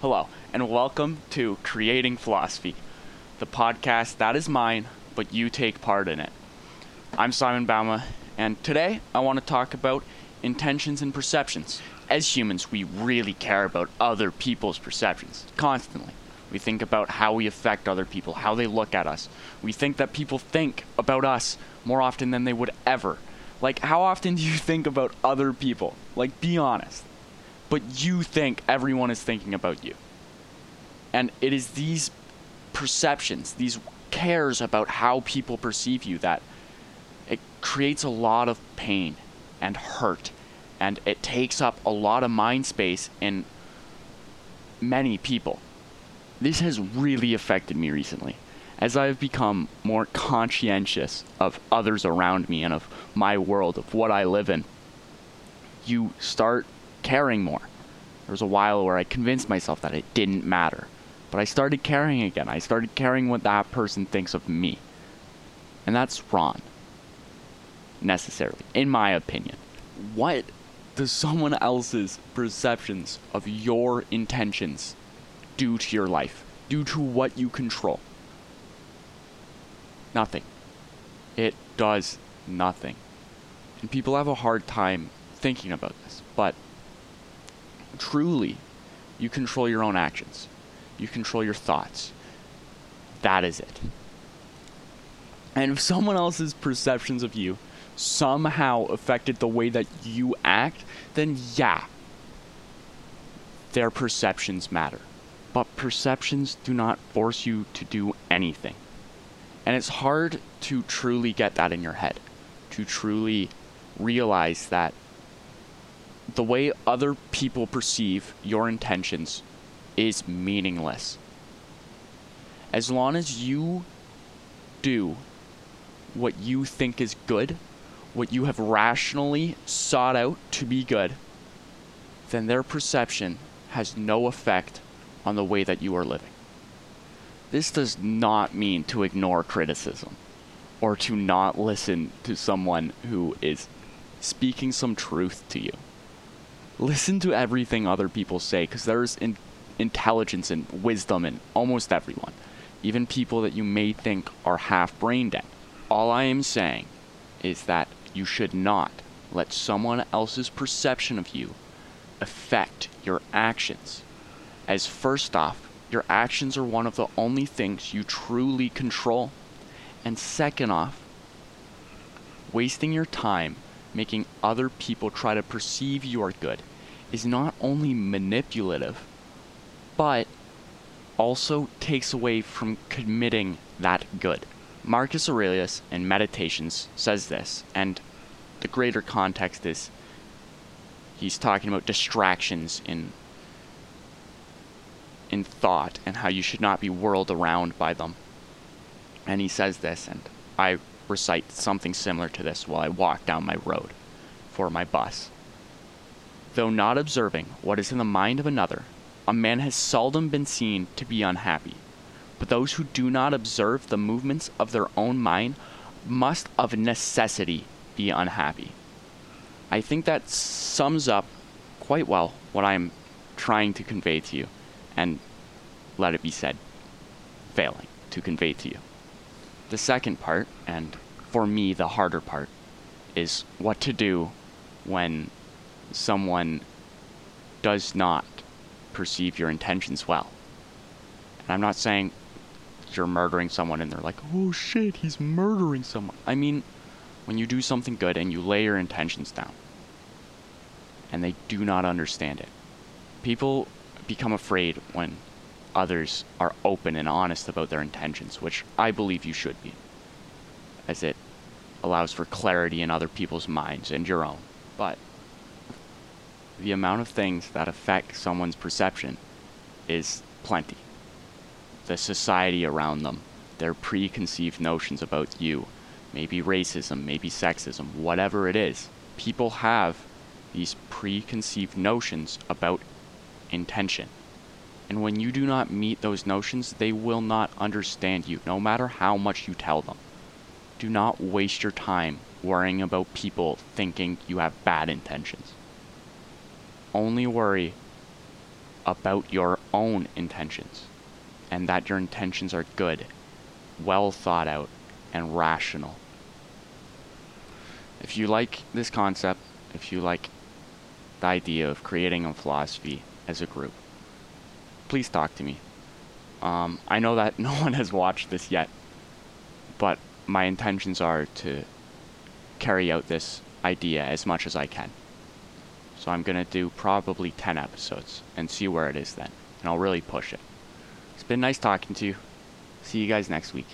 Hello, and welcome to Creating Philosophy, the podcast that is mine, but you take part in it. I'm Simon Bouma, and today I want to talk about intentions and perceptions. As humans, we really care about other people's perceptions constantly. We think about how we affect other people, how they look at us. We think that people think about us more often than they would ever. Like, how often do you think about other people? Like, be honest. But you think everyone is thinking about you. And it is these perceptions, these cares about how people perceive you that it creates a lot of pain and hurt. And it takes up a lot of mind space in many people. This has really affected me recently as I've become more conscientious of others around me and of my world, of what I live in. You start caring more. There was a while where I convinced myself that it didn't matter. But I started caring again. I started caring what that person thinks of me. And that's wrong. Necessarily, in my opinion. What does someone else's perceptions of your intentions do to your life? Do to what you control? Nothing. It does nothing. And people have a hard time thinking about this. But truly, you control your own actions, you control your thoughts. That is it. And if someone else's perceptions of you somehow affected the way that you act, then yeah, their perceptions matter. But perceptions do not force you to do anything. And it's hard to truly get that in your head, to truly realize that the way other people perceive your intentions is meaningless. As long as you do what you think is good, what you have rationally sought out to be good, then their perception has no effect on the way that you are living. This does not mean to ignore criticism or to not listen to someone who is speaking some truth to you. Listen to everything other people say because there's in- intelligence and wisdom in almost everyone, even people that you may think are half brain dead. All I am saying is that you should not let someone else's perception of you affect your actions. As first off, your actions are one of the only things you truly control. And second off, wasting your time making other people try to perceive you are good is not only manipulative, but also takes away from committing that good. Marcus Aurelius in Meditations says this, and the greater context is he's talking about distractions in in thought and how you should not be whirled around by them. And he says this, and I recite something similar to this while I walk down my road for my bus. Though not observing what is in the mind of another, a man has seldom been seen to be unhappy. But those who do not observe the movements of their own mind must of necessity be unhappy. I think that sums up quite well what I'm trying to convey to you and let it be said, failing to convey to you. The second part, and for me the harder part, is what to do when someone does not perceive your intentions well. And I'm not saying you're murdering someone and they're like, oh shit, he's murdering someone. I mean, when you do something good and you lay your intentions down and they do not understand it. People become afraid when others are open and honest about their intentions, which I believe you should be, as it allows for clarity in other people's minds and your own. But the amount of things that affect someone's perception is plenty. The society around them, their preconceived notions about you, maybe racism, maybe sexism, whatever it is. People have these preconceived notions about intention. And when you do not meet those notions, they will not understand you, no matter how much you tell them. Do not waste your time worrying about people thinking you have bad intentions. Only worry about your own intentions and that your intentions are good, well thought out, and rational. If you like this concept, if you like the idea of creating a philosophy as a group, please talk to me. Um, I know that no one has watched this yet, but my intentions are to carry out this idea as much as I can. So I'm going to do probably 10 episodes and see where it is then. And I'll really push it. It's been nice talking to you. See you guys next week.